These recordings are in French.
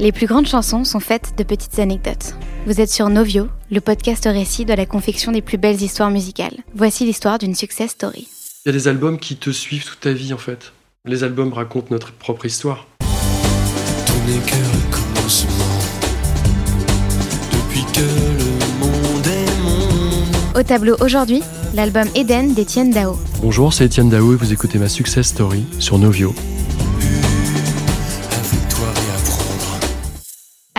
Les plus grandes chansons sont faites de petites anecdotes. Vous êtes sur Novio, le podcast récit de la confection des plus belles histoires musicales. Voici l'histoire d'une success story. Il y a des albums qui te suivent toute ta vie en fait. Les albums racontent notre propre histoire. Depuis que le monde est monde. Au tableau aujourd'hui, l'album Eden d'Étienne Dao. Bonjour, c'est Étienne Dao et vous écoutez ma success story sur Novio.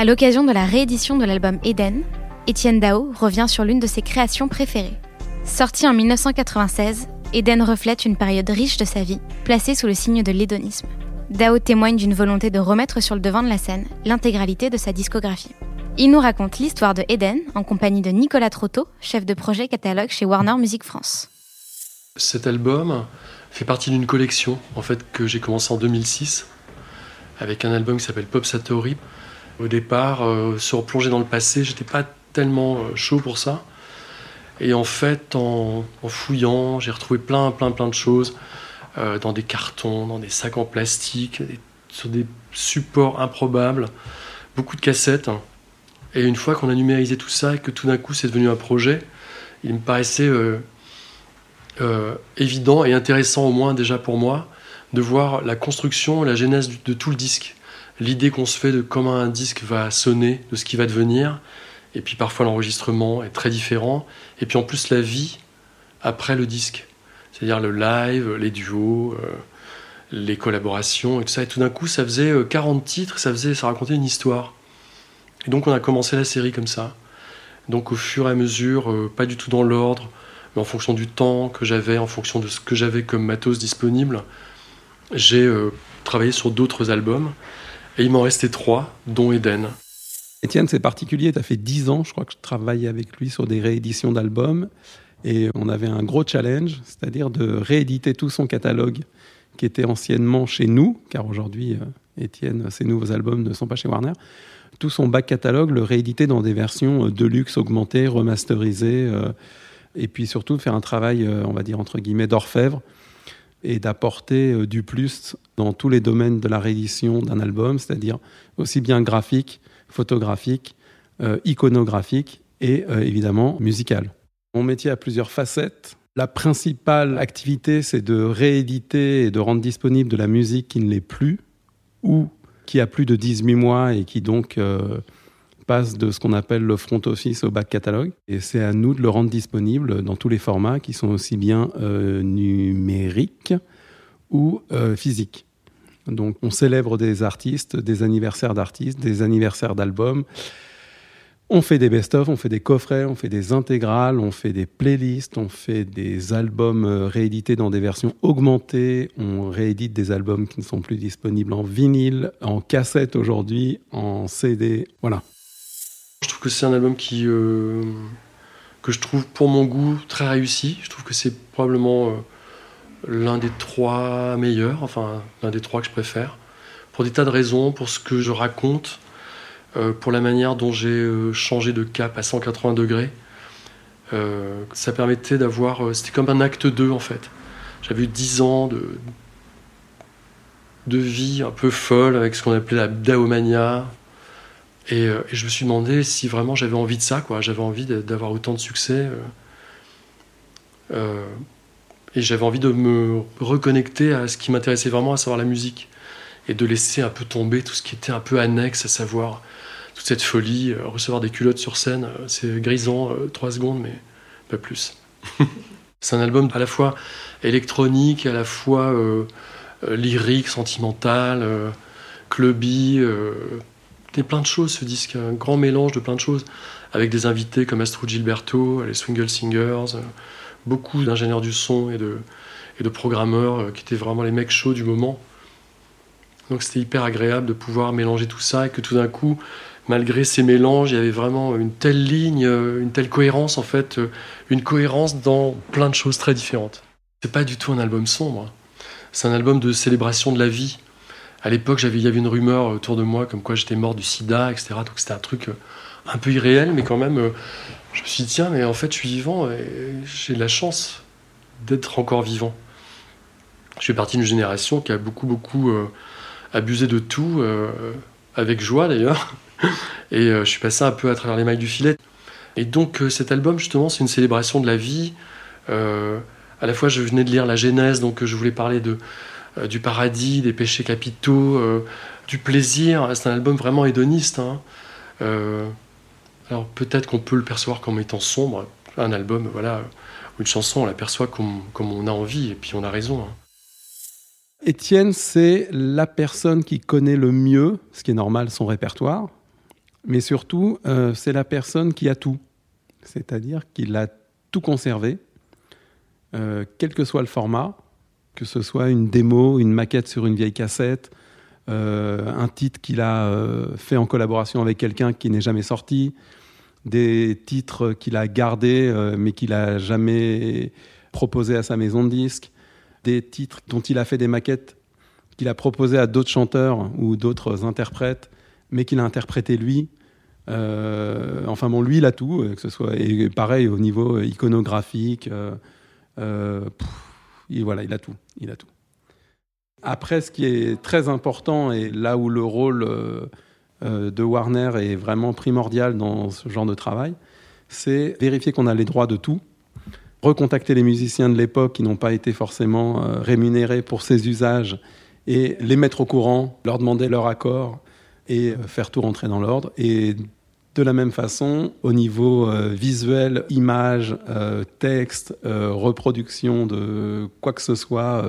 À l'occasion de la réédition de l'album Eden, Étienne Dao revient sur l'une de ses créations préférées. Sorti en 1996, Eden reflète une période riche de sa vie, placée sous le signe de l'hédonisme. Dao témoigne d'une volonté de remettre sur le devant de la scène l'intégralité de sa discographie. Il nous raconte l'histoire de Eden en compagnie de Nicolas Trotto, chef de projet catalogue chez Warner Music France. Cet album fait partie d'une collection en fait que j'ai commencé en 2006 avec un album qui s'appelle Pop Satori au départ, euh, se replonger dans le passé, j'étais pas tellement euh, chaud pour ça. Et en fait, en, fouillant, j'ai retrouvé plein, plein, plein de choses euh, dans des cartons, dans des sacs en plastique, sur des supports improbables, beaucoup de cassettes. Et une fois qu'on a numérisé tout ça et que tout d'un coup c'est devenu un projet, il me paraissait évident et intéressant au moins déjà pour moi de voir la construction, la genèse de tout le disque l'idée qu'on se fait de comment un disque va sonner, de ce qui va devenir. Et puis parfois l'enregistrement est très différent. Et puis en plus la vie après le disque. C'est-à-dire le live, les duos, euh, les collaborations et tout ça. Et tout d'un coup, ça faisait 40 euh, titres, ça, faisait, ça racontait une histoire. Et donc on a commencé la série comme ça. Donc au fur et à mesure, euh, pas du tout dans l'ordre, mais en fonction du temps que j'avais, en fonction de ce que j'avais comme matos disponible, j'ai travaillé sur d'autres albums. Et il m'en restait trois, dont Eden. Étienne, c'est particulier, tu as fait dix ans, je crois que je travaillais avec lui sur des rééditions d'albums. Et on avait un gros challenge, c'est-à-dire de rééditer tout son catalogue qui était anciennement chez nous, car aujourd'hui, euh, Étienne, ses nouveaux albums ne sont pas chez Warner. Tout son back catalogue, le rééditer dans des versions euh, de luxe augmentées, remasterisées, euh, et puis surtout faire un travail, on va dire entre guillemets, d'orfèvre, et d'apporter euh, du plus dans tous les domaines de la réédition d'un album, c'est-à-dire aussi bien graphique, photographique, euh, iconographique et euh, évidemment musical. Mon métier a plusieurs facettes. La principale activité, c'est de rééditer et de rendre disponible de la musique qui ne l'est plus ou qui a plus de 18 mois et qui donc passe de ce qu'on appelle le front office au back catalogue. Et c'est à nous de le rendre disponible dans tous les formats qui sont aussi bien euh, numériques ou euh, physiques. Donc on célèbre des artistes, des anniversaires d'artistes, des anniversaires d'albums. On fait des best-of, on fait des coffrets, on fait des intégrales, on fait des playlists, on fait des albums euh, réédités dans des versions augmentées, on réédite des albums qui ne sont plus disponibles en vinyle, en cassette aujourd'hui, en CD. Voilà. Que c'est un album qui, euh, que je trouve pour mon goût très réussi. Je trouve que c'est probablement euh, l'un des trois meilleurs, enfin l'un des trois que je préfère, pour des tas de raisons, pour ce que je raconte, euh, pour la manière dont j'ai changé de cap à 180 degrés. ça permettait d'avoir. C'était comme un acte 2 en fait. J'avais eu 10 ans de, de vie un peu folle avec ce qu'on appelait la daomania, euh, et, je me suis demandé si vraiment j'avais envie de ça, quoi. J'avais envie d'avoir autant de succès. Euh, euh, et j'avais envie de me reconnecter à ce qui m'intéressait vraiment, à savoir la musique. Et de laisser un peu tomber tout ce qui était un peu annexe, à savoir toute cette folie. recevoir des culottes sur scène, c'est grisant, trois secondes, mais pas plus. c'est un album à la fois électronique, à la fois lyrique, sentimental, clubby c'était plein de choses ce disque, un grand mélange de plein de choses, avec des invités comme Astro Gilberto, les Swingle Singers, euh, beaucoup d'ingénieurs du son et de, et de programmeurs euh, qui étaient vraiment les mecs chauds du moment. Donc c'était hyper agréable de pouvoir mélanger tout ça et que tout d'un coup, malgré ces mélanges, il y avait vraiment une telle ligne, euh, une telle cohérence en fait, une cohérence dans plein de choses très différentes. C'est pas du tout un album sombre, c'est un album de célébration de la vie à l'époque, il y avait une rumeur autour de moi comme quoi j'étais mort du sida, etc. Donc c'était un truc euh, un peu irréel, mais quand même, euh, je me suis dit, tiens, mais en fait, je suis vivant et j'ai la chance d'être encore vivant. Je fais partie d'une génération qui a beaucoup, beaucoup euh, abusé de tout, avec joie d'ailleurs. Et je suis passé un peu à travers les mailles du filet. Et donc cet album, justement, c'est une célébration de la vie. à la fois, je venais de lire la Genèse, donc je voulais parler de, du paradis, des péchés capitaux, du plaisir. C'est un album vraiment hédoniste. Hein. alors peut-être qu'on peut le percevoir comme étant sombre. Un album, voilà, une chanson, on l'aperçoit comme, comme, on a envie, et puis on a raison. Hein. Étienne, c'est la personne qui connaît le mieux, ce qui est normal, son répertoire, mais surtout, euh, c'est la personne qui a tout. C'est-à-dire qu'il a tout conservé, euh, quel que soit le format, que ce soit une démo, une maquette sur une vieille cassette, euh, un titre qu'il a fait en collaboration avec quelqu'un qui n'est jamais sorti, des titres qu'il a gardés mais qu'il n'a jamais proposé à sa maison de disques, des titres dont il a fait des maquettes qu'il a proposées à d'autres chanteurs ou d'autres interprètes, mais qu'il a interprété lui. Euh, enfin bon, lui, il a tout, euh, que ce soit et pareil au niveau iconographique. Euh, voilà, il a tout, il a tout. Après, ce qui est très important et là où le rôle de Warner est vraiment primordial dans ce genre de travail, c'est vérifier qu'on a les droits de tout recontacter les musiciens de l'époque qui n'ont pas été forcément euh, rémunérés pour ces usages et les mettre au courant, leur demander leur accord et euh, faire tout rentrer dans l'ordre. De la même façon, au niveau euh, visuel, image, texte, reproduction de quoi que ce soit,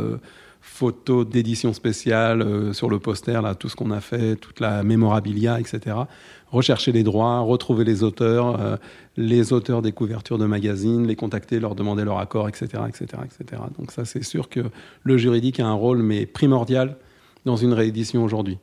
photos d'édition spéciale sur le poster, là, tout ce qu'on a fait, toute la mémorabilia, etc rechercher les droits, retrouver les auteurs, euh, les auteurs des couvertures de magazines, les contacter, leur demander leur accord, etc., etc., etc. Donc ça, c'est sûr que le juridique a un rôle mais primordial dans une réédition aujourd'hui.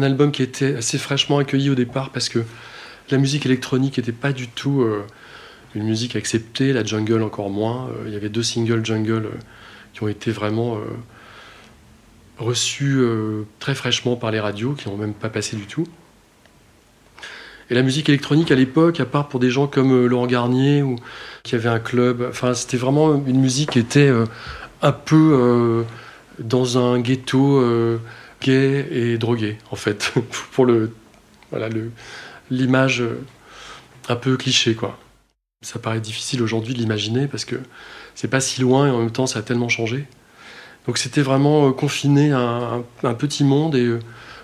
Un album qui était assez fraîchement accueilli au départ parce que la musique électronique n'était pas du tout euh, une musique acceptée, la jungle encore moins. Euh, il y avait deux singles jungle euh, qui ont été vraiment reçus très fraîchement par les radios, qui n'ont même pas passé du tout. Et la musique électronique à l'époque, à part pour des gens comme Laurent Garnier ou qui avait un club, enfin c'était vraiment une musique qui était un peu dans un ghetto gay et drogué, en fait, pour le voilà le l'image euh, un peu cliché, quoi. Ça paraît difficile aujourd'hui de l'imaginer parce que c'est pas si loin et en même temps ça a tellement changé. Donc c'était vraiment euh, confiné à un, petit monde et euh,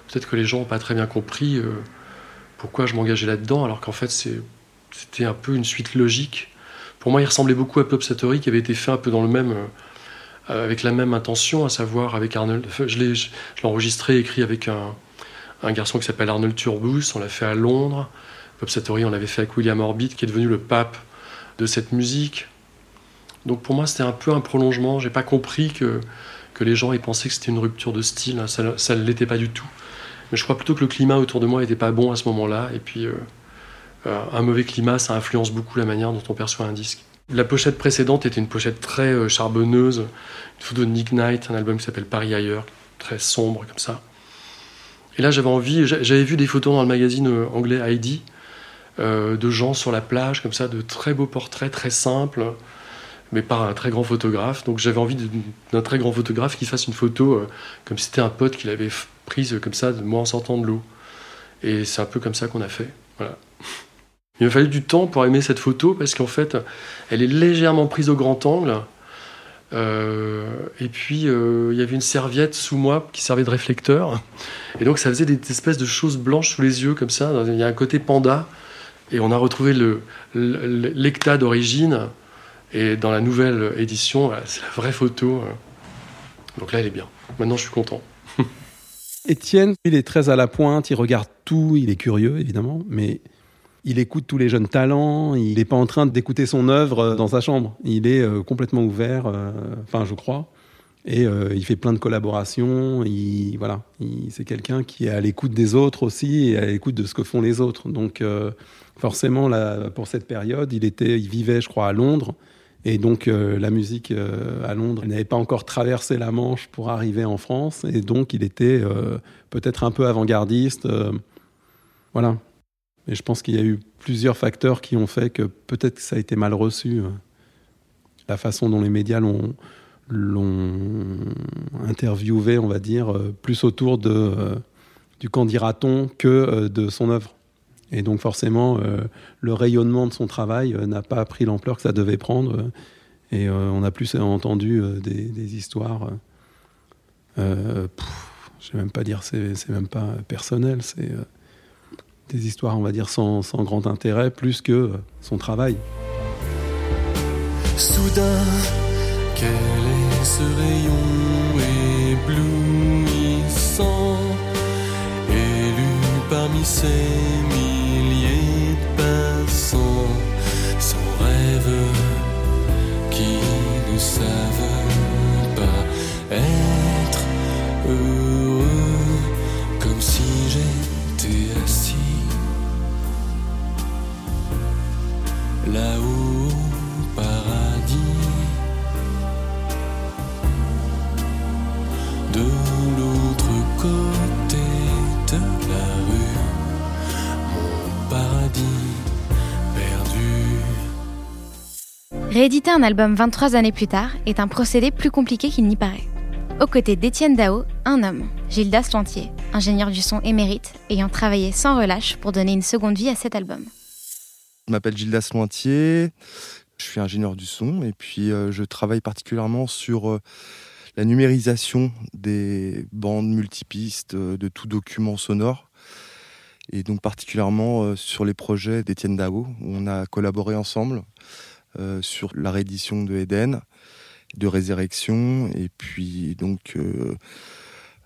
peut-être que les gens n'ont pas très bien compris pourquoi je m'engageais là-dedans alors qu'en fait c'était un peu une suite logique. Pour moi, il ressemblait beaucoup à Satori qui avait été fait un peu dans le même avec la même intention, à savoir avec Arnold. Je l'ai enregistré, écrit avec un, garçon qui s'appelle Arnold Turbus. On l'a fait à Londres. Pop Satori, on l'avait fait avec William Orbit, qui est devenu le pape de cette musique. Donc pour moi, c'était un peu un prolongement. J'ai pas compris que, que les gens aient pensé que c'était une rupture de style. Ça ne l'était pas du tout. Mais je crois plutôt que le climat autour de moi n'était pas bon à ce moment-là. Et puis, euh, euh, un mauvais climat, ça influence beaucoup la manière dont on perçoit un disque. La pochette précédente était une pochette très euh, charbonneuse, une photo de Nick Knight, un album qui s'appelle Paris ailleurs, très sombre comme ça. Et là, j'avais envie, j'avais vu des photos dans le magazine euh, anglais Heidi, euh, de gens sur la plage, comme ça, de très beaux portraits, très simples, mais par un très grand photographe. Donc j'avais envie d'un très grand photographe qui fasse une photo comme si c'était un pote qu'il avait prise comme ça, de moi en sortant de l'eau. Et c'est un peu comme ça qu'on a fait. Voilà. Il m'a fallu du temps pour aimer cette photo parce qu'en fait, elle est légèrement prise au grand angle. Euh, et puis, euh, il y avait une serviette sous moi qui servait de réflecteur. Et donc, ça faisait des, espèces de choses blanches sous les yeux, comme ça. Il y a un côté panda. Et on a retrouvé l'hecta d'origine. Et dans la nouvelle édition, c'est la vraie photo. Donc là, elle est bien. Maintenant, je suis content. Étienne, il est très à la pointe, il regarde tout, il est curieux, évidemment, mais il écoute tous les jeunes talents. Il n'est pas en train d'écouter son œuvre dans sa chambre. Il est complètement ouvert, enfin, je crois. Et il fait plein de collaborations. Il, voilà, c'est quelqu'un qui est à l'écoute des autres aussi et à l'écoute de ce que font les autres. Donc, forcément, pour cette période, il était, il vivait, je crois, à Londres. Et donc euh, la musique euh, à Londres n'avait pas encore traversé la Manche pour arriver en France. Et donc il était euh, peut-être un peu avant-gardiste. voilà. Et je pense qu'il y a eu plusieurs facteurs qui ont fait que peut-être ça a été mal reçu. la façon dont les médias l'ont interviewé, on va dire, plus autour de, du quand dira-t-on que de son œuvre. Et donc forcément, euh, le rayonnement de son travail euh, n'a pas pris l'ampleur que ça devait prendre. et euh, on a plus entendu des, histoires. je ne vais même pas dire, c'est même pas personnel, c'est des histoires, on va dire, sans, sans, grand intérêt, plus que son travail. Soudain, quel est ce rayon éblouissant, élu parmi ces Rééditer un album 23 années plus tard est un procédé plus compliqué qu'il n'y paraît. Aux côtés d'Étienne Dao, un homme, Gildas Lantier, ingénieur du son émérite, ayant travaillé sans relâche pour donner une seconde vie à cet album. Je m'appelle Gildas Lantier, je suis ingénieur du son et puis euh, je travaille particulièrement sur euh, la numérisation des bandes multipistes, euh, de tout document sonore et donc particulièrement sur les projets d'Étienne Dao où on a collaboré ensemble euh, sur la réédition de Eden, de Résurrection, et puis euh,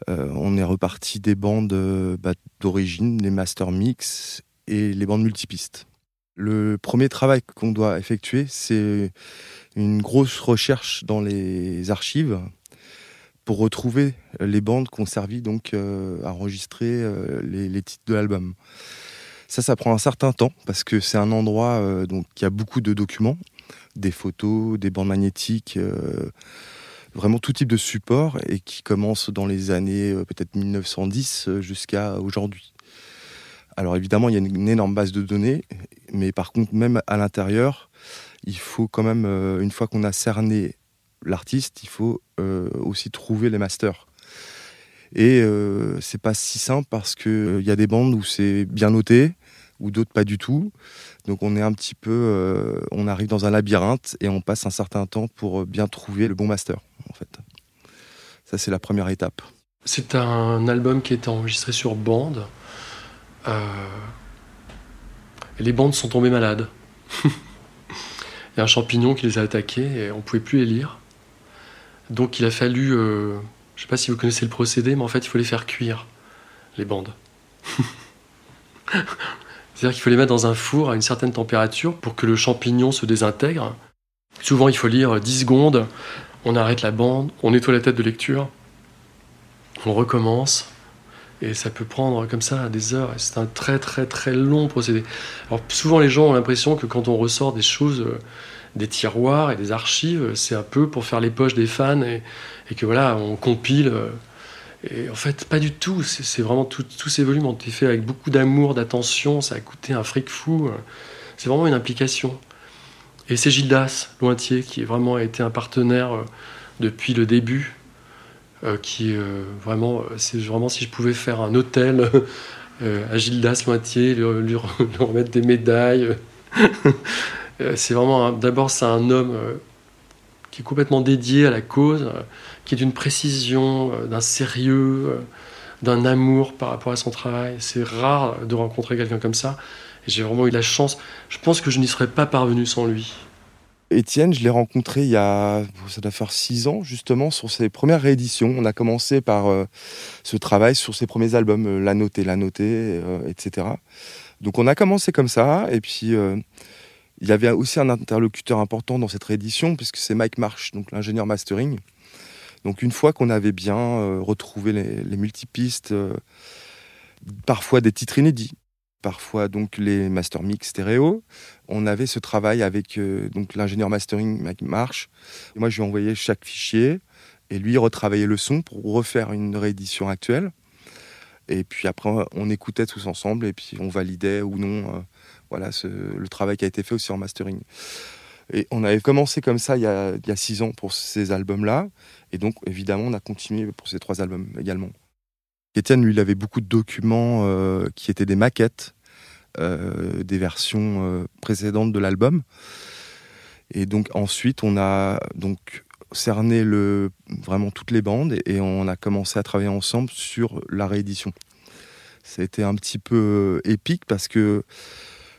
euh, on est reparti des bandes bah, d'origine, les master mix et les bandes multipistes. Le premier travail qu'on doit effectuer, c'est une grosse recherche dans les archives pour retrouver les bandes qu'on servi donc à enregistrer les, titres de l'album. Ça, ça prend un certain temps parce que c'est un endroit qui a beaucoup de documents des photos, des bandes magnétiques, euh, vraiment tout type de support et qui commence dans les années euh, peut-être 1910 euh, jusqu'à aujourd'hui. Alors évidemment, il y a une, énorme base de données, mais par contre, même à l'intérieur, il faut quand même, une fois qu'on a cerné l'artiste, il faut aussi trouver les masters. Et c'est pas si simple parce qu'il y a des bandes où c'est bien noté, ou d'autres pas du tout. Donc on est un petit peu, euh, on arrive dans un labyrinthe et on passe un certain temps pour bien trouver le bon master, en fait. Ça c'est la première étape. C'est un album qui est enregistré sur bande. Euh, les bandes sont tombées malades. il y a un champignon qui les a attaquées et on pouvait plus les lire. Donc il a fallu, euh, je sais pas si vous connaissez le procédé, mais en fait il faut les faire cuire, les bandes. C'est-à-dire qu'il faut les mettre dans un four à une certaine température pour que le champignon se désintègre. Souvent, il faut lire 10 secondes, on arrête la bande, on nettoie la tête de lecture, on recommence, et ça peut prendre comme ça des heures. C'est un très très très long procédé. Alors souvent, les gens ont l'impression que quand on ressort des choses, euh, des tiroirs et des archives, c'est un peu pour faire les poches des fans et, que voilà, on compile euh, et en fait, pas du tout. C'est vraiment tous ces volumes ont été faits avec beaucoup d'amour, d'attention. Ça a coûté un fric fou. C'est vraiment une implication. Et c'est Gildas Lointier qui vraiment été un partenaire euh, depuis le début. Euh, qui euh, vraiment, c'est vraiment si je pouvais faire un hôtel à Gildas Lointier, lui, remettre des médailles. c'est vraiment, d'abord, c'est un homme qui est complètement dédié à la cause qui est d'une précision, euh, d'un sérieux, euh, d'un amour par rapport à son travail. C'est rare de rencontrer quelqu'un comme ça. J'ai vraiment eu la chance. Je pense que je n'y serais pas parvenu sans lui. Étienne, je l'ai rencontré il y a, ça doit faire six ans, justement, sur ses premières rééditions. On a commencé par euh, ce travail sur ses premiers albums, La Notée, La Notée, etc. Donc on a commencé comme ça, et puis euh, il y avait aussi un interlocuteur important dans cette réédition, puisque c'est Mike Marsh, donc l'ingénieur mastering. Donc une fois qu'on avait bien euh, retrouvé les, multipistes, euh, parfois des titres inédits, parfois donc les master mix stéréo, on avait ce travail avec donc l'ingénieur mastering Mike Marsh. Moi je lui envoyais chaque fichier, et lui retravaillait le son pour refaire une réédition actuelle. Et puis après, on écoutait tous ensemble et puis on validait ou non euh, voilà, le travail qui a été fait aussi en mastering. Et on avait commencé comme ça il y a, six ans pour ces albums-là. Et donc, évidemment, on a continué pour ces trois albums également. Étienne, lui, il avait beaucoup de documents euh, qui étaient des maquettes euh, des versions précédentes de l'album. Et donc, ensuite, on a donc cerné vraiment toutes les bandes et, on a commencé à travailler ensemble sur la réédition. C'était un petit peu euh, épique parce que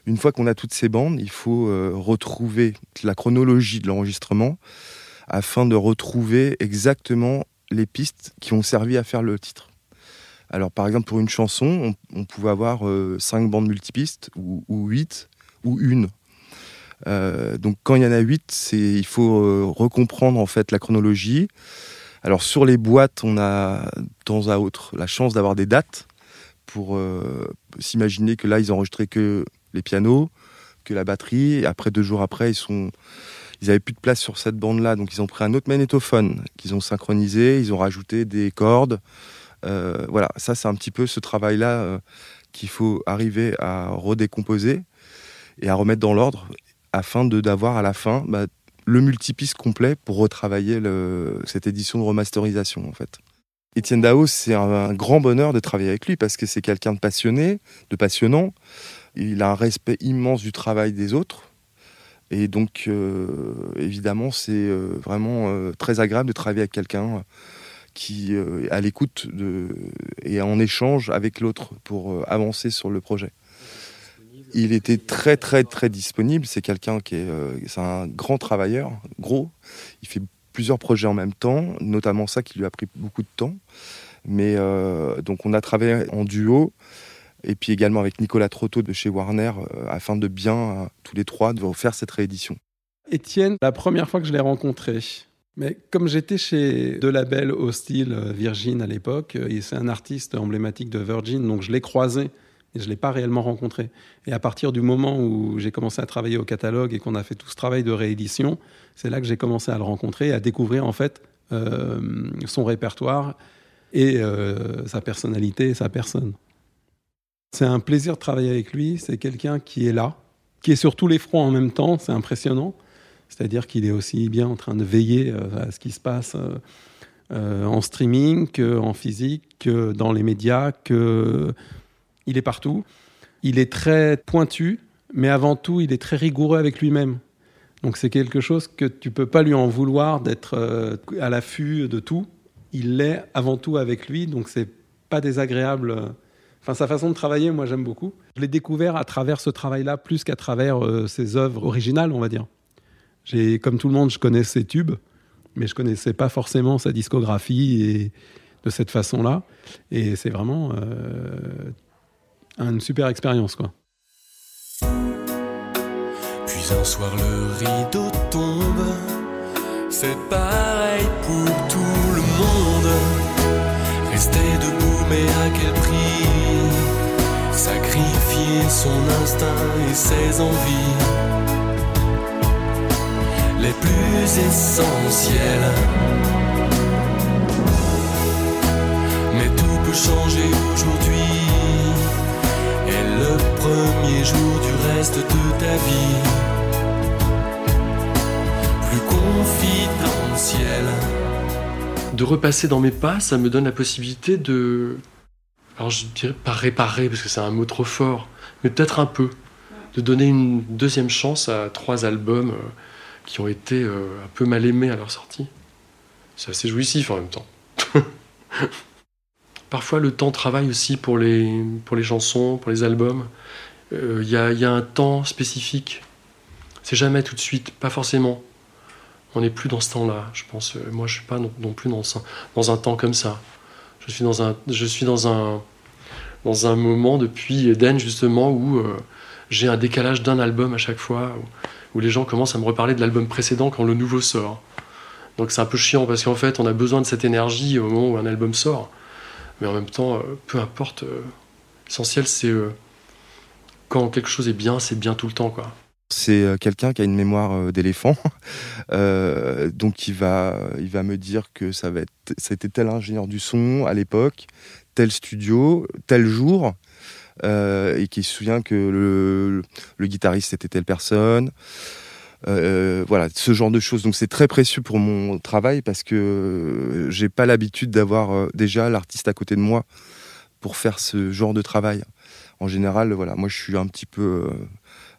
une fois qu'on a toutes ces bandes, il faut euh, retrouver la chronologie de l'enregistrement afin de retrouver exactement les pistes qui ont servi à faire le titre. Alors par exemple pour une chanson, on, pouvait avoir euh, cinq bandes multipistes ou, ou 8 ou une. Euh, donc quand il y en a 8, il faut euh, recomprendre en fait la chronologie. Alors sur les boîtes, on a de temps à autre la chance d'avoir des dates pour s'imaginer que là ils enregistraient que les pianos, que la batterie. Après deux jours après, ils sont ils avaient plus de place sur cette bande là, donc ils ont pris un autre magnétophone qu'ils ont synchronisé, ils ont rajouté des cordes. voilà, ça c'est un petit peu ce travail là qu'il faut arriver à redécomposer et à remettre dans l'ordre afin de d'avoir à la fin bah, le multipiste complet pour retravailler le, cette édition de remasterisation en fait. Étienne Dao, c'est un, grand bonheur de travailler avec lui parce que c'est quelqu'un de passionné, de passionnant. Il a un respect immense du travail des autres. Et donc, euh, évidemment, c'est euh, vraiment euh, très agréable de travailler avec quelqu'un qui est à l'écoute et en échange avec l'autre pour avancer sur le projet. Il était très très très disponible. C'est quelqu'un qui est, un grand travailleur, gros. Il fait plusieurs projets en même temps, notamment ça qui lui a pris beaucoup de temps. Mais donc on a travaillé en duo et puis également avec Nicolas Trotto de chez Warner euh, afin de bien tous les trois de faire cette réédition. Étienne, la première fois que je l'ai rencontré, mais comme j'étais chez deux labels hostile Virgin à l'époque, et c'est un artiste emblématique de Virgin, donc je l'ai croisé et je ne l'ai pas réellement rencontré. Et à partir du moment où j'ai commencé à travailler au catalogue et qu'on a fait tout ce travail de réédition, c'est là que j'ai commencé à le rencontrer et à découvrir en fait euh, son répertoire et euh, sa personnalité et sa personne. C'est un plaisir de travailler avec lui, c'est quelqu'un qui est là, qui est sur tous les fronts en même temps, c'est impressionnant. C'est-à-dire qu'il est aussi bien en train de veiller euh, à ce qui se passe en streaming qu'en physique, que dans les médias, que il est partout. Il est très pointu, mais avant tout, il est très rigoureux avec lui-même. Donc c'est quelque chose que tu peux pas lui en vouloir d'être euh, à l'affût de tout. Il l'est avant tout avec lui, donc c'est pas désagréable. Enfin, sa façon de travailler, moi j'aime beaucoup. Je l'ai découvert à travers ce travail-là, plus qu'à travers euh, ses œuvres originales, on va dire. J'ai, comme tout le monde, je connais ses tubes, mais je connaissais pas forcément sa discographie et de cette façon-là. Et c'est vraiment euh, une super expérience, quoi. Puis un soir le rideau tombe, c'est pareil pour tout le monde. Rester debout, mais à quel Sacrifier son instinct et ses envies les plus essentielles. Mais tout peut changer aujourd'hui le premier jour du reste de ta vie. Plus confidentiel. De repasser dans mes pas, ça me donne la possibilité de. Alors je dirais pas réparer parce que c'est un mot trop fort, mais peut-être un peu. De donner une deuxième chance à trois albums euh, qui ont été euh, un peu mal aimés à leur sortie. C'est assez jouissif en même temps. Parfois, le temps travaille aussi pour les, pour les chansons, pour les albums. Il euh, y, a, y, a, un temps spécifique. C'est jamais tout de suite, pas forcément. On n'est plus dans ce temps-là, je pense. Moi, je suis pas non, plus dans, dans un temps comme ça. Je suis dans un, je suis dans un, dans un moment depuis Eden justement où euh, j'ai un décalage d'un album à chaque fois, où, les gens commencent à me reparler de l'album précédent quand le nouveau sort. Donc c'est un peu chiant parce qu'en fait on a besoin de cette énergie au moment où un album sort. Mais en même temps, euh, peu importe, euh, l'essentiel c'est quand quelque chose est bien, c'est bien tout le temps. quoi. C'est quelqu'un qui a une mémoire d'éléphant, donc il va, me dire que ça va être, c'était tel ingénieur du son à l'époque, tel studio, tel jour, euh, et qui se souvient que le, guitariste était telle personne. Euh, voilà, ce genre de choses. Donc c'est très précieux pour mon travail parce que j'ai pas l'habitude d'avoir euh, déjà l'artiste à côté de moi pour faire ce genre de travail. En général, voilà, moi je suis un petit peu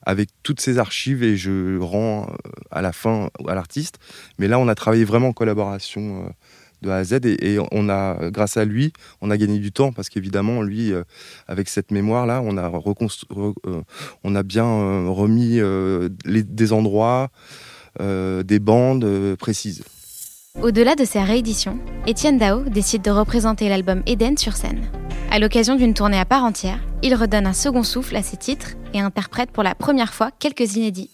avec toutes ces archives et je rends à la fin à l'artiste. Mais là, on a travaillé vraiment en collaboration de A à Z et, on a, grâce à lui, on a gagné du temps parce qu'évidemment, lui, euh, avec cette mémoire-là, on a euh, on a bien euh, remis des endroits, des bandes précises. Au-delà de sa réédition, Étienne Dao décide de représenter l'album Eden sur scène. À l'occasion d'une tournée à part entière, il redonne un second souffle à ses titres et interprète pour la première fois quelques inédits.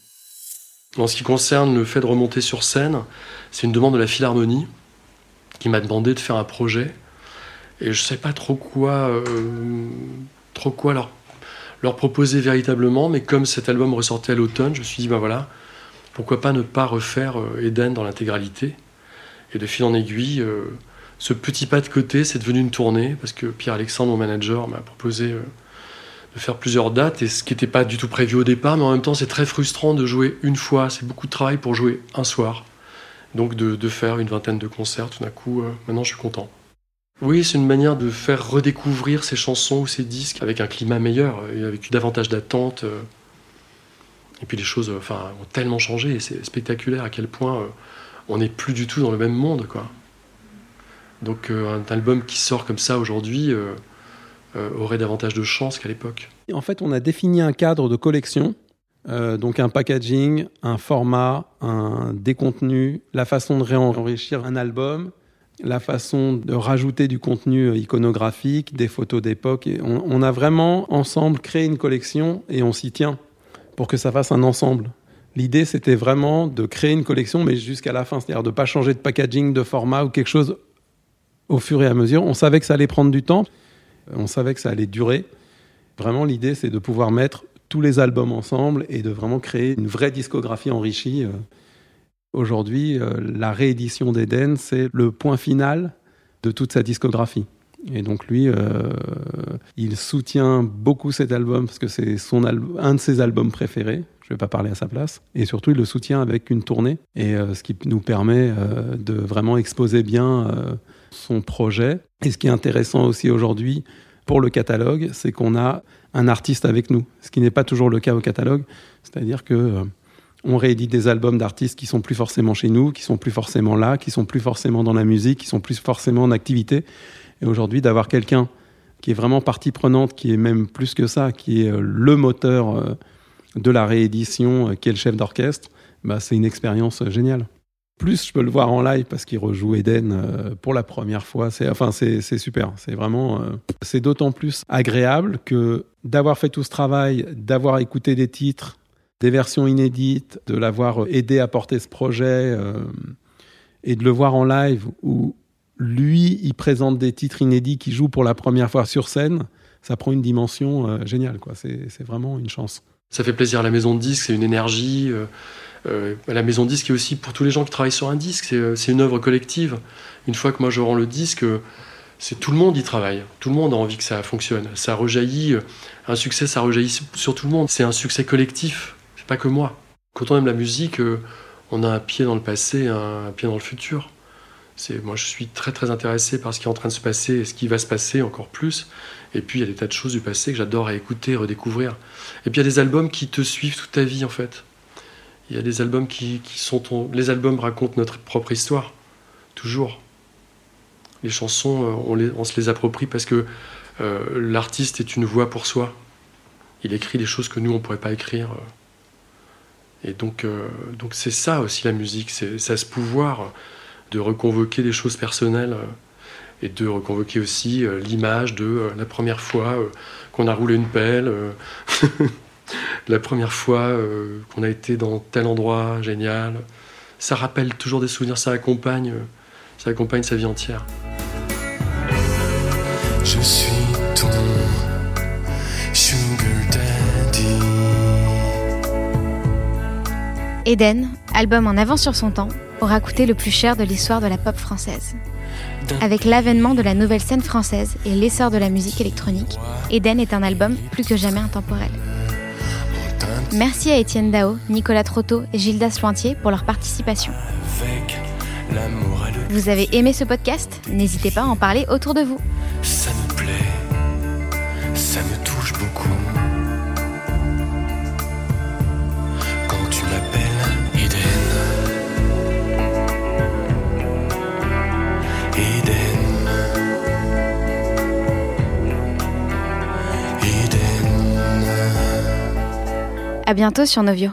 En ce qui concerne le fait de remonter sur scène, c'est une demande de la Philharmonie qui m'a demandé de faire un projet. Et je ne sais pas trop quoi, euh, trop quoi leur, proposer véritablement, mais comme cet album ressortait à l'automne, je me suis dit, ben voilà, pourquoi pas ne pas refaire euh, Eden dans l'intégralité Et de fil en aiguille, euh, ce petit pas de côté, c'est devenu une tournée, parce que Pierre-Alexandre, mon manager, m'a proposé de faire plusieurs dates, et ce qui n'était pas du tout prévu au départ, mais en même temps, c'est très frustrant de jouer une fois, c'est beaucoup de travail pour jouer un soir. Donc de, faire une vingtaine de concerts, tout d'un coup, euh, maintenant je suis content. Oui, c'est une manière de faire redécouvrir ces chansons ou ces disques avec un climat meilleur, et avec davantage d'attente. Euh. Et puis les choses enfin, ont tellement changé, et c'est spectaculaire à quel point euh, on n'est plus du tout dans le même monde. Quoi. Donc un album qui sort comme ça aujourd'hui aurait davantage de chance qu'à l'époque. En fait, on a défini un cadre de collection euh, donc un packaging, un format, un décontenu, la façon de réenrichir un album, la façon de rajouter du contenu iconographique, des photos d'époque. On, on, a vraiment ensemble créé une collection et on s'y tient pour que ça fasse un ensemble. L'idée, c'était vraiment de créer une collection, mais jusqu'à la fin, c'est-à-dire de ne pas changer de packaging, de format ou quelque chose au fur et à mesure. On savait que ça allait prendre du temps, on savait que ça allait durer. Vraiment, l'idée, c'est de pouvoir mettre tous les albums ensemble et de vraiment créer une vraie discographie enrichie. Euh. Aujourd'hui, euh, la réédition d'Eden, c'est le point final de toute sa discographie. Et donc lui, euh, il soutient beaucoup cet album parce que c'est son un de ses albums préférés. Je ne vais pas parler à sa place. Et surtout, il le soutient avec une tournée, et ce qui nous permet de vraiment exposer bien son projet. Et ce qui est intéressant aussi aujourd'hui pour le catalogue, c'est qu'on a un artiste avec nous, ce qui n'est pas toujours le cas au catalogue. C'est-à-dire que euh, on réédite des albums d'artistes qui sont plus forcément chez nous, qui sont plus forcément là, qui sont plus forcément dans la musique, qui sont plus forcément en activité. Et aujourd'hui, d'avoir quelqu'un qui est vraiment partie prenante, qui est même plus que ça, qui est euh, le moteur euh, de la réédition, qui est le chef d'orchestre, bah, c'est une expérience géniale plus je peux le voir en live parce qu'il rejoue Eden euh, pour la première fois. C'est enfin c'est super. C'est vraiment euh, c'est d'autant plus agréable que d'avoir fait tout ce travail, d'avoir écouté des titres, des versions inédites, de l'avoir aidé à porter ce projet euh, et de le voir en live où lui il présente des titres inédits qui joue pour la première fois sur scène. Ça prend une dimension géniale quoi. C'est vraiment une chance. Ça fait plaisir la maison de disque, c'est une énergie. La maison disque est aussi pour tous les gens qui travaillent sur un disque, euh, c'est une œuvre collective. Une fois que moi je rends le disque, euh, c'est tout le monde y travaille. Tout le monde a envie que ça fonctionne. Ça rejaillit, un succès, ça rejaillit sur tout le monde. C'est un succès collectif, c'est pas que moi. Quand on aime la musique, on a un pied dans le passé, un pied dans le futur. Moi, je suis très très intéressé par ce qui est en train de se passer et ce qui va se passer encore plus. Et puis, il y a des tas de choses du passé que j'adore à écouter, redécouvrir. Et puis, il y a des albums qui te suivent toute ta vie, en fait. Il y a des albums qui, sont... Les albums racontent notre propre histoire, toujours. Les chansons, euh, on, se les approprie parce que euh, l'artiste est une voix pour soi. Il écrit des choses que nous, on ne pourrait pas écrire. Et donc, euh, donc c'est ça aussi la musique, c'est ça ce pouvoir de reconvoquer des choses personnelles et de reconvoquer aussi l'image de la première fois qu'on a roulé une pelle, la première fois qu'on a été dans tel endroit génial. Ça rappelle toujours des souvenirs, ça accompagne, ça accompagne sa vie entière. Je suis ton Eden, album en avance sur son temps, aura coûté le plus cher de l'histoire de la pop française. Avec l'avènement de la nouvelle scène française et l'essor de la musique électronique, Eden est un album plus que jamais intemporel. Merci à Étienne Dao, Nicolas Trotto et Gildas Lointier pour leur participation. Vous avez aimé ce podcast? N'hésitez pas à en parler autour de vous. Bientôt sur Novio.